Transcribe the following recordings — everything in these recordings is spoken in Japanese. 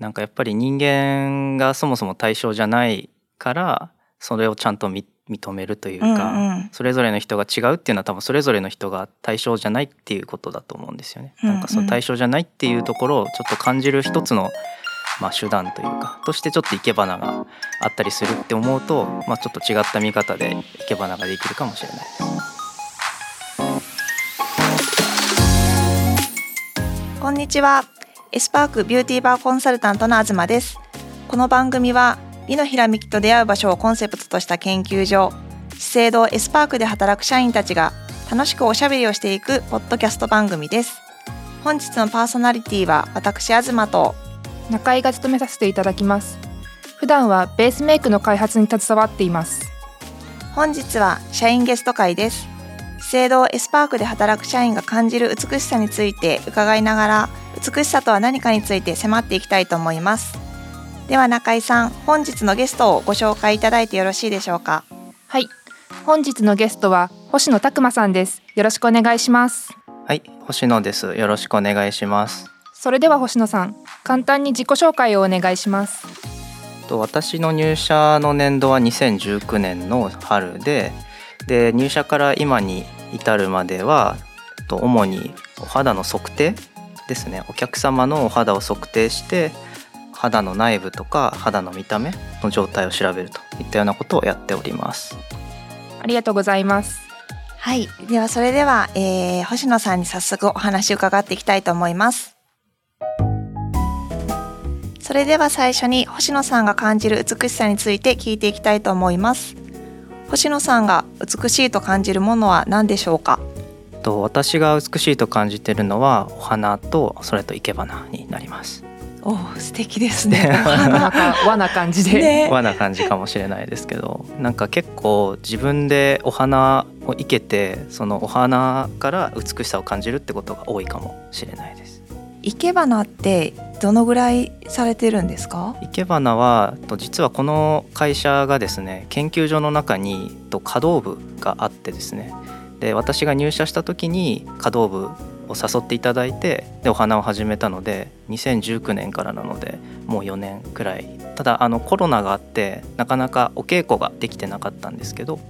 なんかやっぱり人間がそもそも対象じゃないからそれをちゃんと認めるというか、うんうんそれぞれの人が違うっていうのは多分それぞれの人が対象じゃないっていうことだと思うんですよね。うんうんなんかその対象じゃないっていうところをちょっと感じる一つの、まあ、手段というかとしてちょっと生け花があったりするって思うと、まあ、ちょっと違った見方で生け花ができるかもしれないです。こんにちは。 S/PARK ビューティーバーコンサルタントの東です。この番組は美のひらめきと出会う場所をコンセプトとした研究所、資生堂 S/PARK で働く社員たちが楽しくおしゃべりをしていくポッドキャスト番組です。本日のパーソナリティは私東と中井が務めさせていただきます普段はベースメイクの開発に携わっています本日は社員ゲスト回です。資生堂エスパークで働く社員が感じる美しさについて伺いながら美しさとは何かについて迫っていきたいと思います。では中井さん、本日のゲストをご紹介いただいてよろしいでしょうか？はい本日のゲストは星野拓馬さんですよろしくお願いしますはい、星野です。よろしくお願いします。それでは星野さん簡単に自己紹介をお願いしますと私の入社の年度は2019年の春でで入社から今に至るまではと主にお肌の測定ですねお客様のお肌を測定して肌の内部とか肌の見た目の状態を調べるといったようなことをやっております。ありがとうございますはい、ではそれでは、えー、星野さんに早速お話を伺っていきたいと思います。それでは最初に星野さんが感じる美しさについて聞いていきたいと思います。星野さんが美しいと感じるものは何でしょうか？と私が美しいと感じているのはお花とそれと生け花になります。おー素敵ですね。おな花かなか和な感じで、ね和な感じかもしれないですけどなんか結構自分でお花を生けてそのお花から美しさを感じるってことが多いかもしれないです。生け花ってどのぐらいされてるんですか？生け花はと実はこの会社がですね研究所の中にと華道部があってですねで私が入社した時に華道部を誘っていただいてでお花を始めたので2019年からなのでもう4年くらいただあのコロナがあってなかなかお稽古ができてなかったんですけど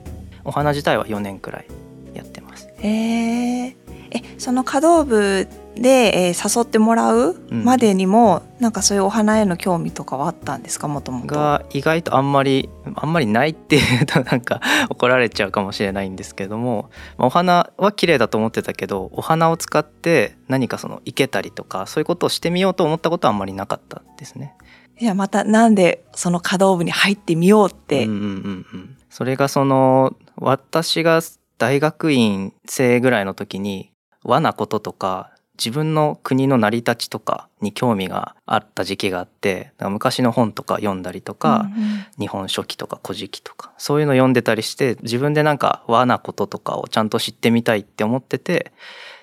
お花自体は4年くらいやってます。へえ。え、その華道部で、えー誘ってもらううんまでにも、なんかそういうお花への興味とかはあったんですか、もともと。が意外とあんまりあんまりないっていうと なんか怒られちゃうかもしれないんですけども、まあお花は綺麗だと思ってたけどお花を使って何かその生けたりとかそういうことをしてみようと思ったことはあんまりなかったですね。じゃあまたなんでその華道部に入ってみようって？うんうんうんうん、それがその私が大学院生ぐらいの時に和なこととか自分の国の成り立ちとかに興味があった時期があって昔の本とか読んだりとか、うんうん日本書紀とか古事記とかそういうの読んでたりして自分でなんか和なこととかをちゃんと知ってみたいって思ってて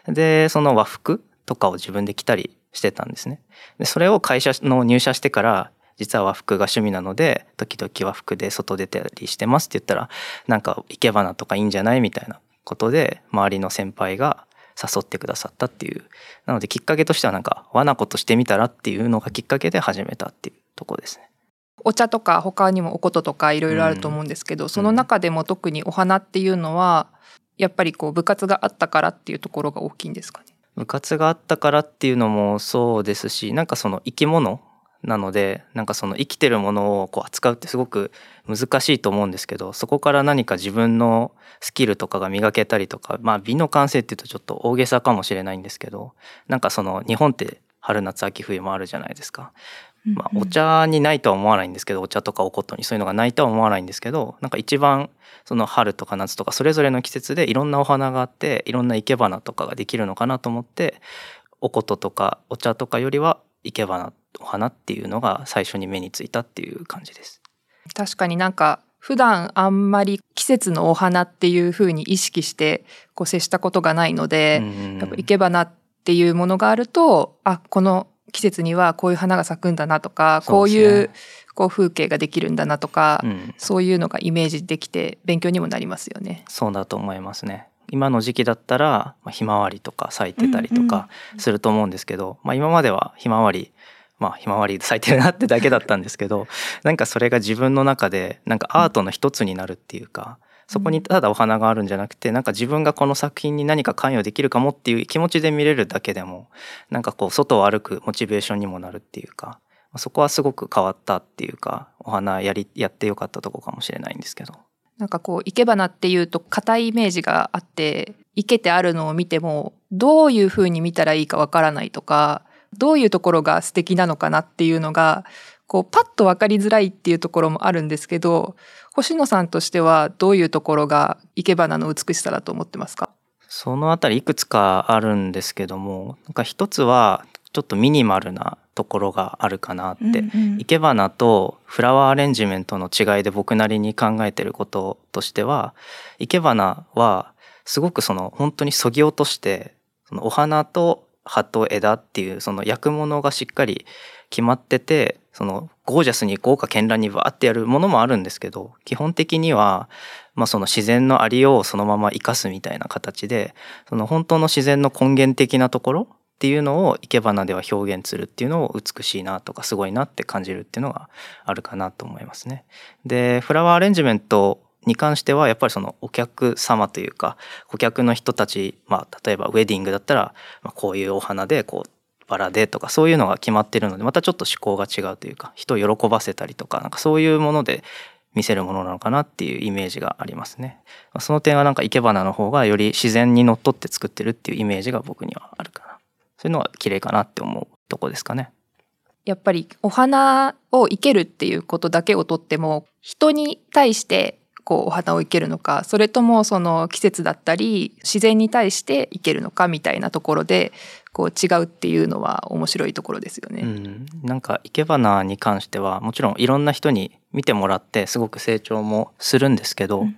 でその和服とかを自分で着たりしてたんですね。でそれを会社の入社してから実は和服が趣味なので時々和服で外出たりしてますって言ったらなんか生け花とかいいんじゃないみたいなことで周りの先輩が誘ってくださったっていうなのできっかけとしてはなんか和なことしてみたらっていうのがきっかけで始めたっていうところですね。お茶とか他にもお琴とかいろいろあると思うんですけど、その中でも特にお花っていうのはやっぱりこう部活があったからっていうところが大きいんですかね？部活があったからっていうのもそうですしなんかその生き物なのでなんかその生きてるものをこう扱うってすごく難しいと思うんですけどそこから何か自分のスキルとかが磨けたりとかまあ美の感性っていうとちょっと大げさかもしれないんですけどなんかその日本って春夏秋冬もあるじゃないですか。まあ、お茶にないとは思わないんですけどお茶とかお琴にそういうのがないとは思わないんですけどなんか一番その春とか夏とかそれぞれの季節でいろんなお花があっていろんな生け花とかができるのかなと思ってお琴とかお茶とかよりは生け花お花っていうのが最初に目についたっていう感じです。確かになんか普段あんまり季節のお花っていう風に意識してこう接したことがないので、うんやっぱ生け花っていうものがあるとあこの季節にはこういう花が咲くんだなとか、こういうこう風景ができるんだなとか、うんそういうのがイメージできて勉強にもなりますよね。そうだと思いますね。今の時期だったら、まあ、ひまわりとか咲いてたりとかすると思うんですけど、まあ、今まではひまわりまあひまわり咲いてるなってだけだったんですけど なんかそれが自分の中でなんかアートの一つになるっていうかそこにただお花があるんじゃなくてなんか自分がこの作品に何か関与できるかもっていう気持ちで見れるだけでもなんかこう外を歩くモチベーションにもなるっていうかそこはすごく変わったっていうかお花やりやってよかったとこかもしれないんですけど。なんかこう生け花っていうと硬いイメージがあって生けてあるのを見てもどういうふうに見たらいいかわからないとかどういうところが素敵なのかなっていうのがこうパッと分かりづらいっていうところもあるんですけど星野さんとしてはどういうところが生け花の美しさだと思ってますか？そのあたりいくつかあるんですけどもなんか一つはちょっとミニマルなところがあるかなって、生け花とフラワーアレンジメントの違いで僕なりに考えてることとしては生け花はすごくその本当にそぎ落としてそのお花と葉と枝っていうその焼くものがしっかり決まっててそのゴージャスに豪華絢爛にわーってやるものもあるんですけど基本的には、まあ、その自然のありようをそのまま生かすみたいな形でその本当の自然の根源的なところっていうのを生け花では表現するっていうのを美しいなとかすごいなって感じるっていうのがあるかなと思いますね。でフラワーアレンジメントに関してはやっぱりそのお客様というか顧客の人たち、まあ、例えばウェディングだったら、まあ、こういうお花でこうバラでとかそういうのが決まってるのでまたちょっと思考が違うというか人を喜ばせたりとかなんかそういうもので見せるものなのかなっていうイメージがありますね。その点はなんか生け花の方がより自然にのっとって作ってるっていうイメージが僕にはあるかな。そういうのは綺麗かなって思うとこですかね。やっぱりお花を生けるっていうことだけをとっても人に対してこうお花を生けるのかそれともその季節だったり自然に対して生けるのかみたいなところでこう違うっていうのは面白いところですよね。うん、なんか生け花に関してはもちろんいろんな人に見てもらってすごく成長もするんですけど、うんうん、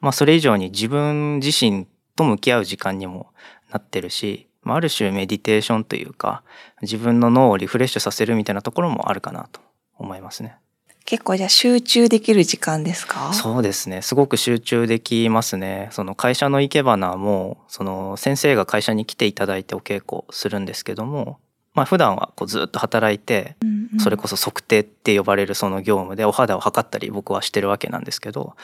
まあそれ以上に自分自身と向き合う時間にもなってるしある種メディテーションというか自分の脳をリフレッシュさせるみたいなところもあるかなと思いますね。結構じゃあ集中できる時間ですか？そうですね。すごく集中できますね。その会社の生け花もその先生が会社に来ていただいてお稽古するんですけどもまあ普段はこうずっと働いてそれこそ測定って呼ばれるその業務でお肌を測ったり僕はしてるわけなんですけど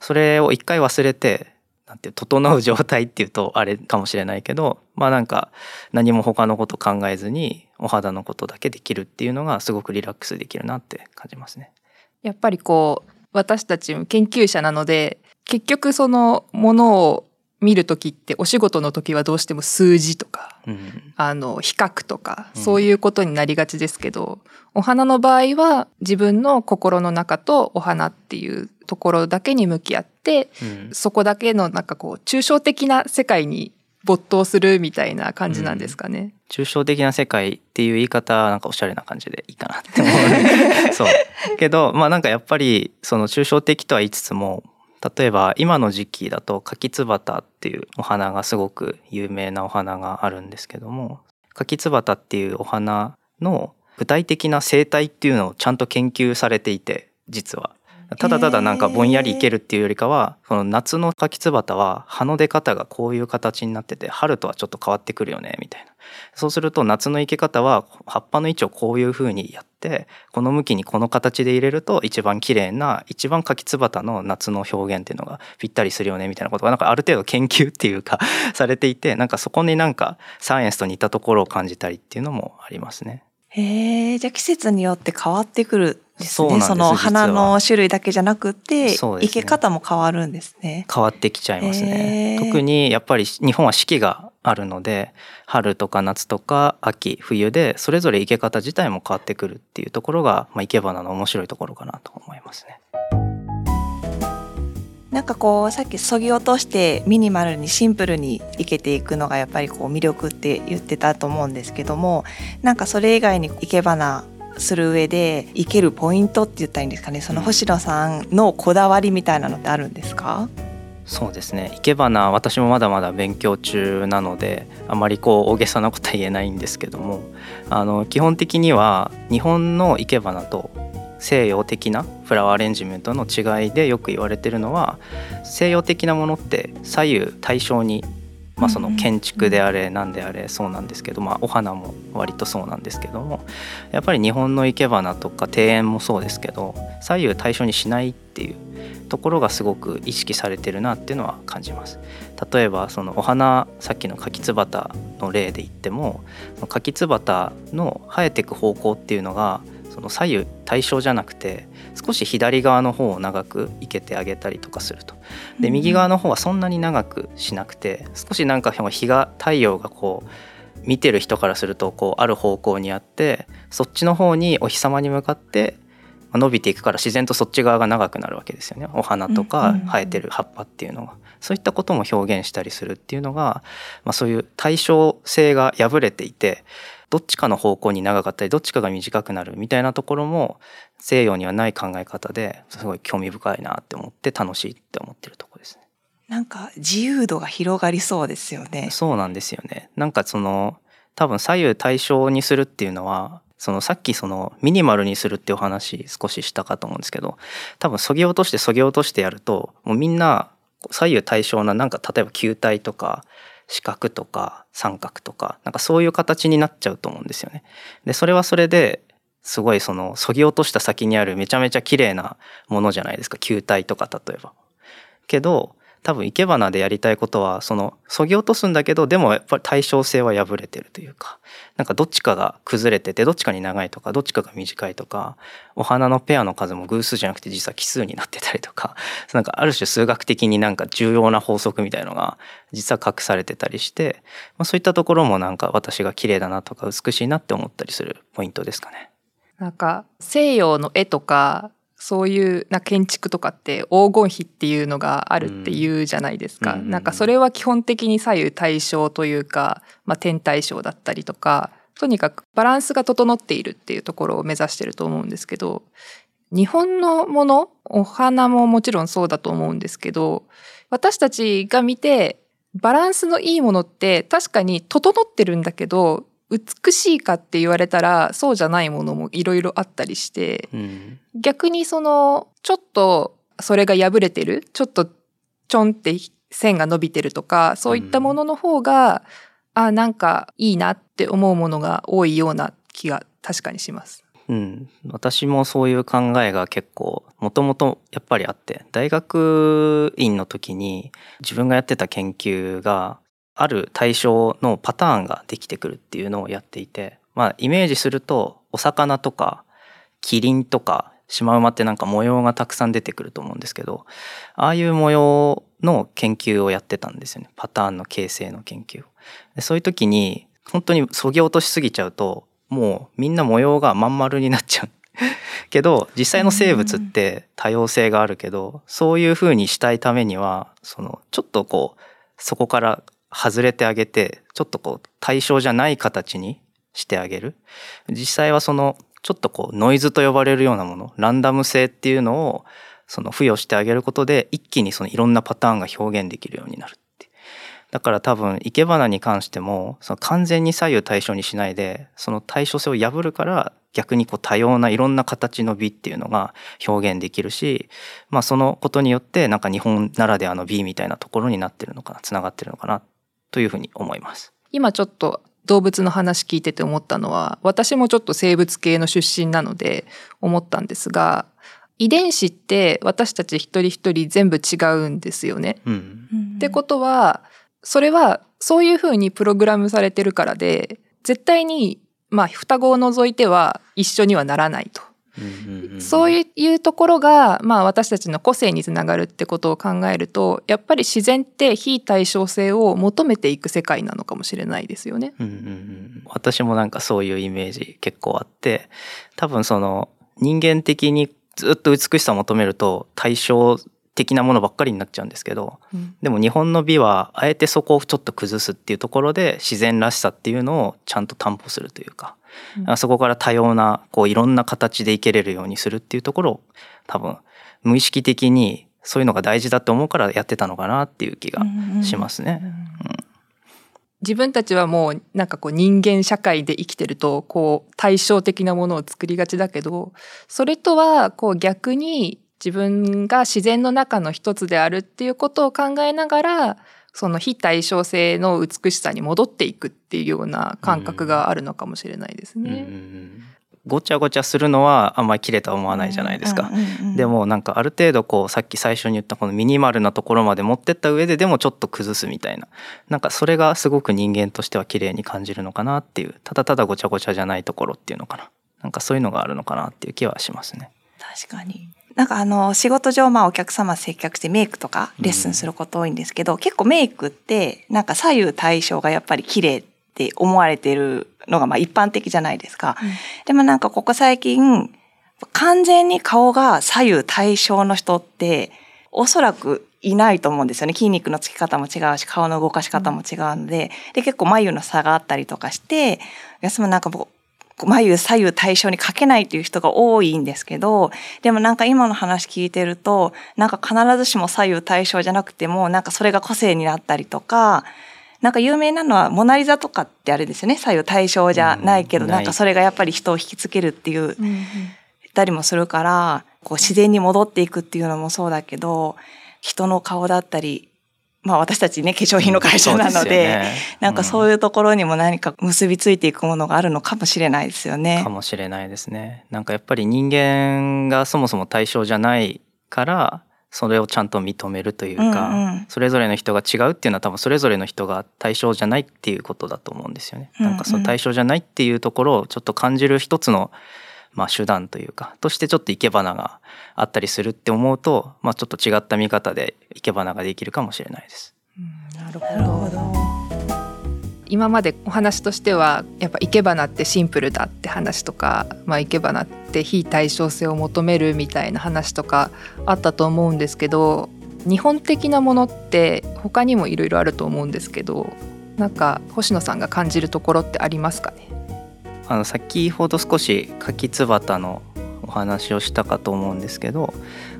それを一回忘れてなんて整う状態っていうとあれかもしれないけどまあなんか何も他のこと考えずにお肌のことだけできるっていうのがすごくリラックスできるなって感じますね。やっぱりこう私たち研究者なので結局そのものを見る時ってお仕事の時はどうしても数字とか、うん、あの比較とかそういうことになりがちですけど、うん、お花の場合は自分の心の中とお花っていうところだけに向き合って、うん、そこだけのなんかこう抽象的な世界に没頭するみたいな感じなんですかね。抽象的な世界っていう言い方なんかおしゃれな感じでいいかなって思う。そう。けどまあなんかやっぱりその抽象的とは言いつつも例えば今の時期だと柿つばたっていうお花がすごく有名なお花があるんですけども柿つばたっていうお花の具体的な生態っていうのをちゃんと研究されていて実はただただなんかぼんやりいけるっていうよりかは、その夏の柿つばたは葉の出方がこういう形になってて春とはちょっと変わってくるよねみたいなそうすると夏の生け方は葉っぱの位置をこういう風にやってこの向きにこの形で入れると一番綺麗な一番柿つばたの夏の表現っていうのがぴったりするよねみたいなことがなんかある程度研究っていうか されていてなんかそこになんかサイエンスと似たところを感じたりっていうのもありますね。へえじゃあ季節によって変わってくるですね。その花の種類だけじゃなくて、ね、生け方も変わるんですね。変わってきちゃいますね。特にやっぱり日本は四季があるので春とか夏とか秋冬でそれぞれ生け方自体も変わってくるっていうところが、まあ、生け花の面白いところかなと思いますね。なんかこうさっきそぎ落としてミニマルにシンプルにいけていくのがやっぱりこう魅力って言ってたと思うんですけどもなんかそれ以外に生け花する上でいけるポイントって言ったらいいんですかね？その星野さんのこだわりみたいなのってあるんですか？そうですね。生け花私もまだまだ勉強中なのであまりこう大げさなことは言えないんですけどもあの基本的には日本の生け花と西洋的なフラワーアレンジメントの違いでよく言われてるのは西洋的なものって左右対称にまあ、その建築であれ何であれそうなんですけど、まあ、お花も割とそうなんですけどもやっぱり日本の生け花とか庭園もそうですけど左右対称にしないっていうところがすごく意識されてるなっていうのは感じます。例えばそのお花さっきの柿つばたの例で言っても柿つばたの生えてく方向っていうのがその左右対称じゃなくて少し左側の方を長く生けてあげたりとかすると。で右側の方はそんなに長くしなくて少しなんか日が太陽がこう見てる人からするとこうある方向にあってそっちの方にお日様に向かって伸びていくから自然とそっち側が長くなるわけですよね。お花とか生えてる葉っぱっていうのが。そういったことも表現したりするっていうのが、まあ、そういう対称性が破れていてどっちかの方向に長かったりどっちかが短くなるみたいなところも西洋にはない考え方ですごい興味深いなって思って楽しいって思ってるとこですね。なんか自由度が広がりそうですよね。そうなんですよね。なんかその多分左右対称にするっていうのはそのさっきそのミニマルにするっていうお話少ししたかと思うんですけど多分そぎ落としてそぎ落としてやるともうみんな左右対称ななんか例えば球体とか四角とか三角とかなんかそういう形になっちゃうと思うんですよね。でそれはそれですごいそのそぎ落とした先にあるめちゃめちゃ綺麗なものじゃないですか球体とか例えば。けど多分生け花でやりたいことはそのそぎ落とすんだけどでもやっぱり対称性は破れてるというかなんかどっちかが崩れててどっちかに長いとかどっちかが短いとかお花のペアの数も偶数じゃなくて実は奇数になってたりとか なんかある種数学的になんか重要な法則みたいのが実は隠されてたりして、まあ、そういったところもなんか私が綺麗だなとか美しいなって思ったりするポイントですかね。なんか西洋の絵とかそういうな建築とかって黄金比っていうのがあるっていうじゃないですか、うん、なんかそれは基本的に左右対称というか、まあ、天対称だったりとかとにかくバランスが整っているっていうところを目指してると思うんですけど日本のものお花ももちろんそうだと思うんですけど私たちが見てバランスのいいものって確かに整ってるんだけど美しいかって言われたらそうじゃないものもいろいろあったりして、うん、逆にそのちょっとそれが破れてるちょっとちょんって線が伸びてるとかそういったものの方が、うん、あなんかいいなって思うものが多いような気が確かにします。うん、私もそういう考えが結構もともとやっぱりあって大学院の時に自分がやってた研究がある対象のパターンができてくるっていうのをやっていて、まあ、イメージするとお魚とかキリンとかシマウマってなんか模様がたくさん出てくると思うんですけどああいう模様の研究をやってたんですよね。パターンの形成の研究でそういう時に本当にそぎ落としすぎちゃうともうみんな模様がまん丸になっちゃう。けど実際の生物って多様性があるけどそういうふうにしたいためにはそのちょっとこうそこから外れてあげてちょっとこう対象じゃない形にしてあげる。実際はそのちょっとこうノイズと呼ばれるようなものランダム性っていうのをその付与してあげることで一気にそのいろんなパターンが表現できるようになるって。だから多分生け花に関してもその完全に左右対称にしないでその対称性を破るから逆にこう多様ないろんな形の美っていうのが表現できるし、まあ、そのことによってなんか日本ならではの美みたいなところになってるのかなつながってるのかな。というふうに思います。今ちょっと動物の話聞いてて思ったのは私もちょっと生物系の出身なので思ったんですが遺伝子って私たち一人一人全部違うんですよね。うん、ってことはそれはそういうふうにプログラムされてるからで絶対にまあ双子を除いては一緒にはならないと。そういうところが、まあ、私たちの個性につながるってことを考えるとやっぱり自然って非対称性を求めていく世界なのかもしれないですよね。うんうんうん、私もなんかそういうイメージ結構あって多分その人間的にずっと美しさを求めると対称的なものばっかりになっちゃうんですけど、うん、でも日本の美はあえてそこをちょっと崩すっていうところで自然らしさっていうのをちゃんと担保するというか。うん、そこから多様なこういろんな形で生けれるようにするっていうところを多分無意識的にそういうのが大事だと思うからやってたのかなっていう気がしますね。自分たちはもうなんかこう人間社会で生きてるとこう対照的なものを作りがちだけどそれとはこう逆に自分が自然の中の一つであるっていうことを考えながらその非対称性の美しさに戻っていくっていうような感覚があるのかもしれないですね。ごちゃごちゃするのはあんまり綺麗とは思わないじゃないですか、でもなんかある程度こうさっき最初に言ったこのミニマルなところまで持ってった上ででもちょっと崩すみたいな。なんかそれがすごく人間としては綺麗に感じるのかなっていうただただごちゃごちゃじゃないところっていうのかな。なんかそういうのがあるのかなっていう気はしますね。確かになんかあの仕事上まあお客様接客してメイクとかレッスンすること多いんですけど、うん、結構メイクってなんか左右対称がやっぱり綺麗って思われてるのがまあ一般的じゃないですか。うん、でもなんかここ最近完全に顔が左右対称の人っておそらくいないと思うんですよね。筋肉のつき方も違うし、顔の動かし方も違うので、で、結構眉の差があったりとかして、安もなんか眉左右対称にかけないっていう人が多いんですけど、でもなんか今の話聞いてると、なんか必ずしも左右対称じゃなくても、なんかそれが個性になったりとか、なんか有名なのはモナリザとかってあれですよね。左右対称じゃないけど、なんかそれがやっぱり人を引きつけるっていう、言ったりもするから、こう自然に戻っていくっていうのもそうだけど、人の顔だったり、まあ私たちね、化粧品の会社なので、でねうん、なんかそういうところにも何か結びついていくものがあるのかもしれないですよね。かもしれないですね。なんかやっぱり人間がそもそも対象じゃないから、それをちゃんと認めるというか、うんうん、それぞれの人が違うっていうのは多分それぞれの人が対象じゃないっていうことだと思うんですよね。うんうん、なんかその対象じゃないっていうところをちょっと感じる一つのまあ、手段というかとしてちょっと生け花があったりするって思うと、まあ、ちょっと違った見方で生け花ができるかもしれないです。なるほど今までお話としてはやっぱ生け花ってシンプルだって話とか、まあ、生け花って非対称性を求めるみたいな話とかあったと思うんですけど日本的なものって他にもいろいろあると思うんですけどなんか星野さんが感じるところってありますかね？あの先ほど少し柿つばたのお話をしたかと思うんですけど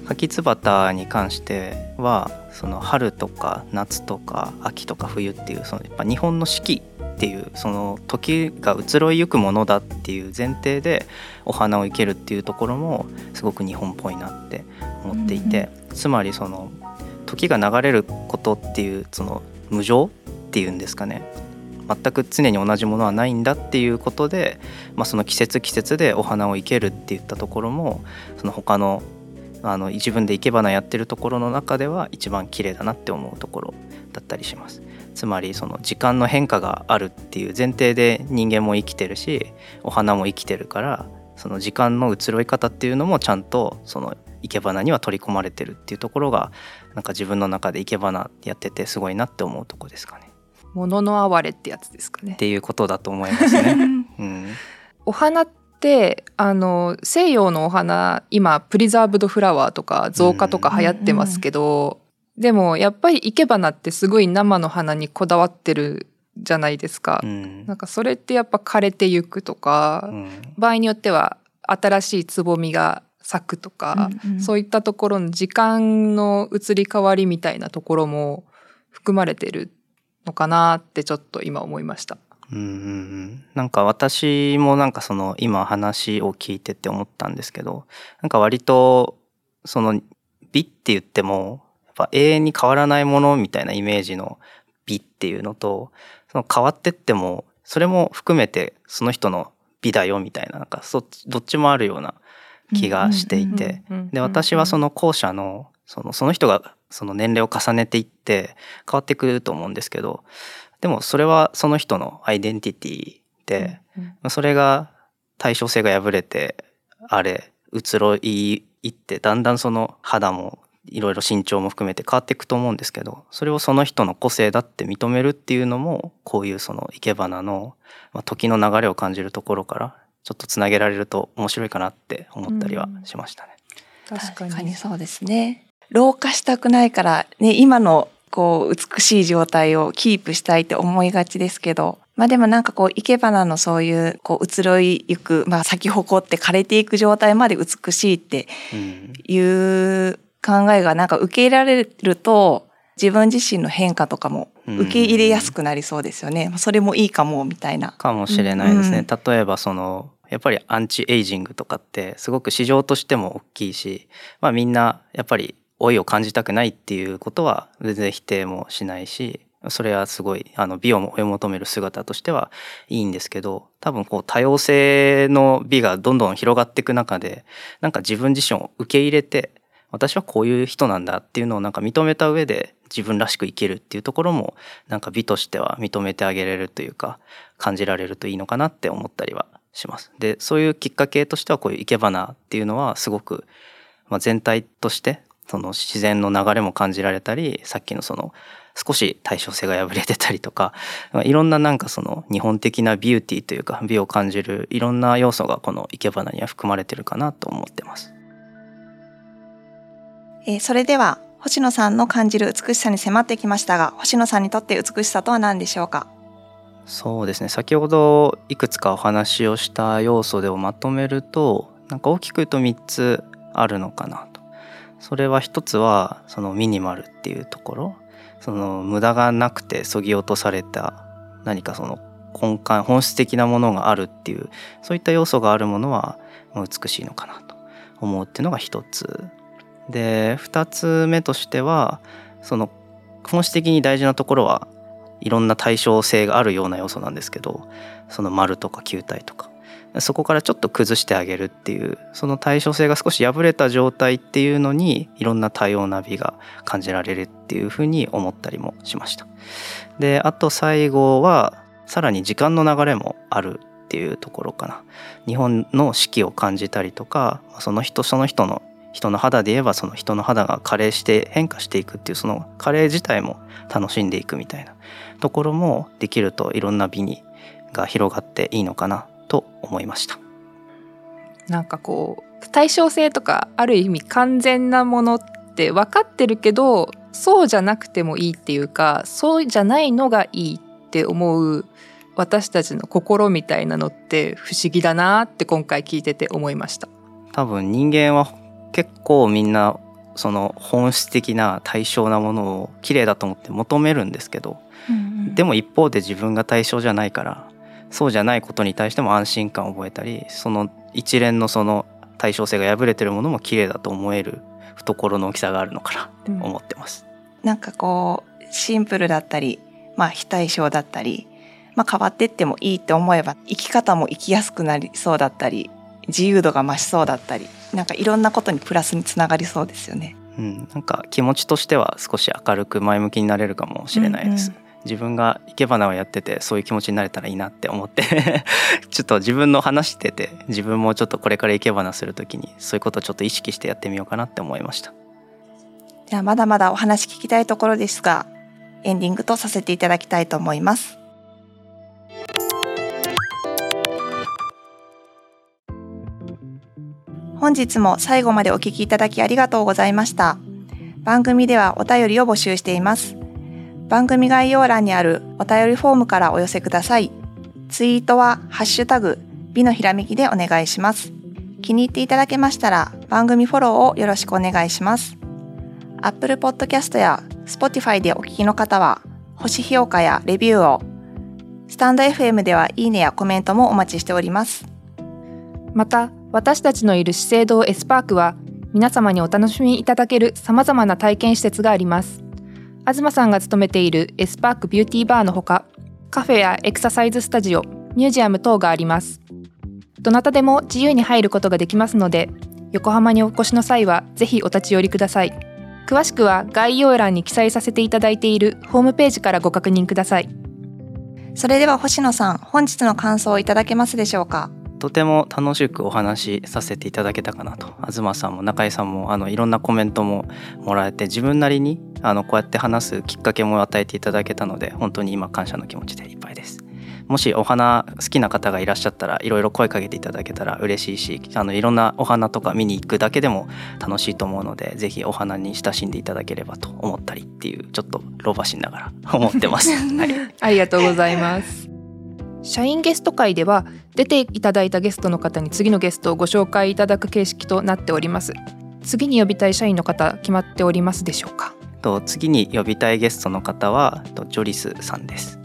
柿つばたに関してはその春とか夏とか秋とか冬っていうそのやっぱ日本の四季っていうその時が移ろいゆくものだっていう前提でお花を生けるっていうところもすごく日本っぽいなって思っていて、うん、つまりその時が流れることっていうその無常っていうんですかね全く常に同じものはないんだっていうことで、まあ、その季節季節でお花を生けるっていったところもその他のあの自分で生け花やってるところの中では一番綺麗だなって思うところだったりします。つまりその時間の変化があるっていう前提で人間も生きてるしお花も生きてるからその時間の移ろい方っていうのもちゃんとその生け花には取り込まれてるっていうところがなんか自分の中で生け花やっててすごいなって思うとこですかね。ものの哀れってやつですかね。っていうことだと思いますね。うん、お花ってあの西洋のお花今プリザーブドフラワーとか造花とか流行ってますけど、うん、でもやっぱり生け花ってすごい生の花にこだわってるじゃないですか。うん、なんかそれってやっぱ枯れてゆくとか、場合によっては新しいつぼみが咲くとか、うんうん、そういったところの時間の移り変わりみたいなところも含まれてるのかなってちょっと今思いました。うんなんか私もなんかその今話を聞いてて思ったんですけどなんか割とその美って言ってもやっぱ永遠に変わらないものみたいなイメージの美っていうのとその変わってってもそれも含めてその人の美だよみたいななんかそどっちもあるような気がしていて。で私はその後者のそのその人がその年齢を重ねていって変わってくると思うんですけどでもそれはその人のアイデンティティで、うん、それが対称性が破れてあれ移ろいいってだんだんその肌もいろいろ身長も含めて変わっていくと思うんですけどそれをその人の個性だって認めるっていうのもこういうその生け花の、まあ、時の流れを感じるところからちょっとつなげられると面白いかなって思ったりはしましたね。うん、確かにそうですね老化したくないからね今のこう美しい状態をキープしたいって思いがちですけど、まあでもなんかこう生け花のそういうこう移ろいゆく、まあ咲き誇って枯れていく状態まで美しいっていう考えがなんか受け入れられると自分自身の変化とかも受け入れやすくなりそうですよね。それもいいかもみたいな。かもしれないですね。うん、例えばそのやっぱりアンチエイジングとかってすごく市場としても大きいし、まあみんなやっぱり老いを感じたくないっていうことは全然否定もしないしそれはすごいあの美を追い求める姿としてはいいんですけど多分こう多様性の美がどんどん広がっていく中でなんか自分自身を受け入れて私はこういう人なんだっていうのをなんか認めた上で自分らしく生きるっていうところもなんか美としては認めてあげれるというか感じられるといいのかなって思ったりはします。でそういうきっかけとしてはこういう生け花っていうのはすごく、まあ、全体としてその自然の流れも感じられたりさっきのその少し対称性が破れてたりとかいろんななんかその日本的なビューティーというか美を感じるいろんな要素がこの生け花には含まれてるかなと思ってます。えー、それでは星野さんの感じる美しさに迫ってきましたが星野さんにとって美しさとは何でしょうか？そうですね。先ほどいくつかお話をした要素でをまとめるとなんか大きく言うと3つあるのかなとそれは一つはそのミニマルっていうところその無駄がなくてそぎ落とされた何かその根幹本質的なものがあるっていうそういった要素があるものは美しいのかなと思うっていうのが一つ。で2つ目としてはその本質的に大事なところはいろんな対称性があるような要素なんですけどその丸とか球体とか。そこからちょっと崩してあげるっていうその対称性が少し破れた状態っていうのにいろんな多様な美が感じられるっていうふうに思ったりもしました。であと最後はさらに時間の流れもあるっていうところかな。日本の四季を感じたりとかその人その人の人の肌で言えばその人の肌が加齢して変化していくっていうその加齢自体も楽しんでいくみたいなところもできるといろんな美にが広がっていいのかなと思いました。なんかこう対称性とかある意味完全なものって分かってるけどそうじゃなくてもいいっていうかそうじゃないのがいいって思う私たちの心みたいなのって不思議だなって今回聞いてて思いました多分人間は結構みんなその本質的な対象なものを綺麗だと思って求めるんですけど、うんうん、でも一方で自分が対象じゃないからそうじゃないことに対しても安心感を覚えたりその一連のその対称性が破れてるものも綺麗だと思える懐の大きさがあるのかなって思ってます。うん、なんかこうシンプルだったり、まあ、非対称だったり、まあ、変わってってもいいって思えば生き方も生きやすくなりそうだったり自由度が増しそうだったりなんかいろんなことにプラスにつながりそうですよね。うん、なんか気持ちとしては少し明るく前向きになれるかもしれないです。うんうん自分が生け花をやっててそういう気持ちになれたらいいなって思って ちょっと自分の話してて自分もちょっとこれから生け花する時にそういうことをちょっと意識してやってみようかなって思いましたじゃあまだまだお話聞きたいところですがエンディングとさせていただきたいと思います本日も最後までお聞きいただきありがとうございました。番組ではお便りを募集しています。番組概要欄にあるお便りフォームからお寄せください。ツイートはハッシュタグ美のひらめきでお願いします。気に入っていただけましたら番組フォローをよろしくお願いします。Apple Podcast や Spotify でお聞きの方は星評価やレビューをスタンド FM ではいいねやコメントもお待ちしております。また私たちのいる資生堂 S/PARK は皆様にお楽しみいただける様々な体験施設があります東さんが勤めている S/PARK ビューティーバーのほかカフェやエクササイズスタジオミュージアム等があります。どなたでも自由に入ることができますので横浜にお越しの際はぜひお立ち寄りください。詳しくは概要欄に記載させていただいているホームページからご確認ください。それでは星野さん本日の感想をいただけますでしょうか？とても楽しくお話しさせていただけたかなと。東さんも中井さんもあのいろんなコメントももらえて自分なりにあのこうやって話すきっかけも与えていただけたので本当に今感謝の気持ちでいっぱいです。もしお花好きな方がいらっしゃったらいろいろ声かけていただけたら嬉しいしあのいろんなお花とか見に行くだけでも楽しいと思うのでぜひお花に親しんでいただければと思ったりっていうちょっと老婆心ながら思ってます、はい、ありがとうございます社員ゲスト会では出ていただいたゲストの方に次のゲストをご紹介いただく形式となっております。次に呼びたい社員の方決まっておりますでしょうか？と次に呼びたいゲストの方はジョリスさんです。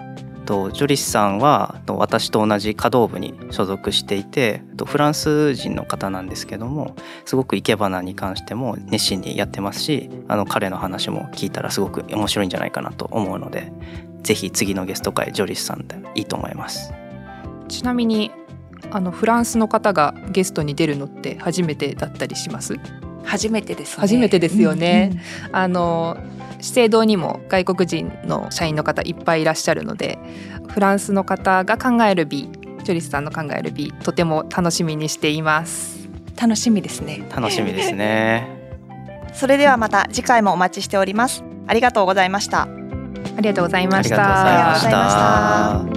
とジョリスさんは私と同じ華道部に所属していてフランス人の方なんですけどもすごく生け花に関しても熱心にやってますしあの彼の話も聞いたらすごく面白いんじゃないかなと思うのでぜひ次のゲスト会ジョリスさんでいいと思います。ちなみにあのフランスの方がゲストに出るのって初めてだったりします？初めてです、ね、初めてですよね、うんうん、あの資生堂にも外国人の社員の方いっぱいいらっしゃるのでフランスの方が考える美ジョリスさんの考える美とても楽しみにしています。楽しみですね。楽しみですね。それではまた次回もお待ちしております。ありがとうございました。ありがとうございました。ありがとうございました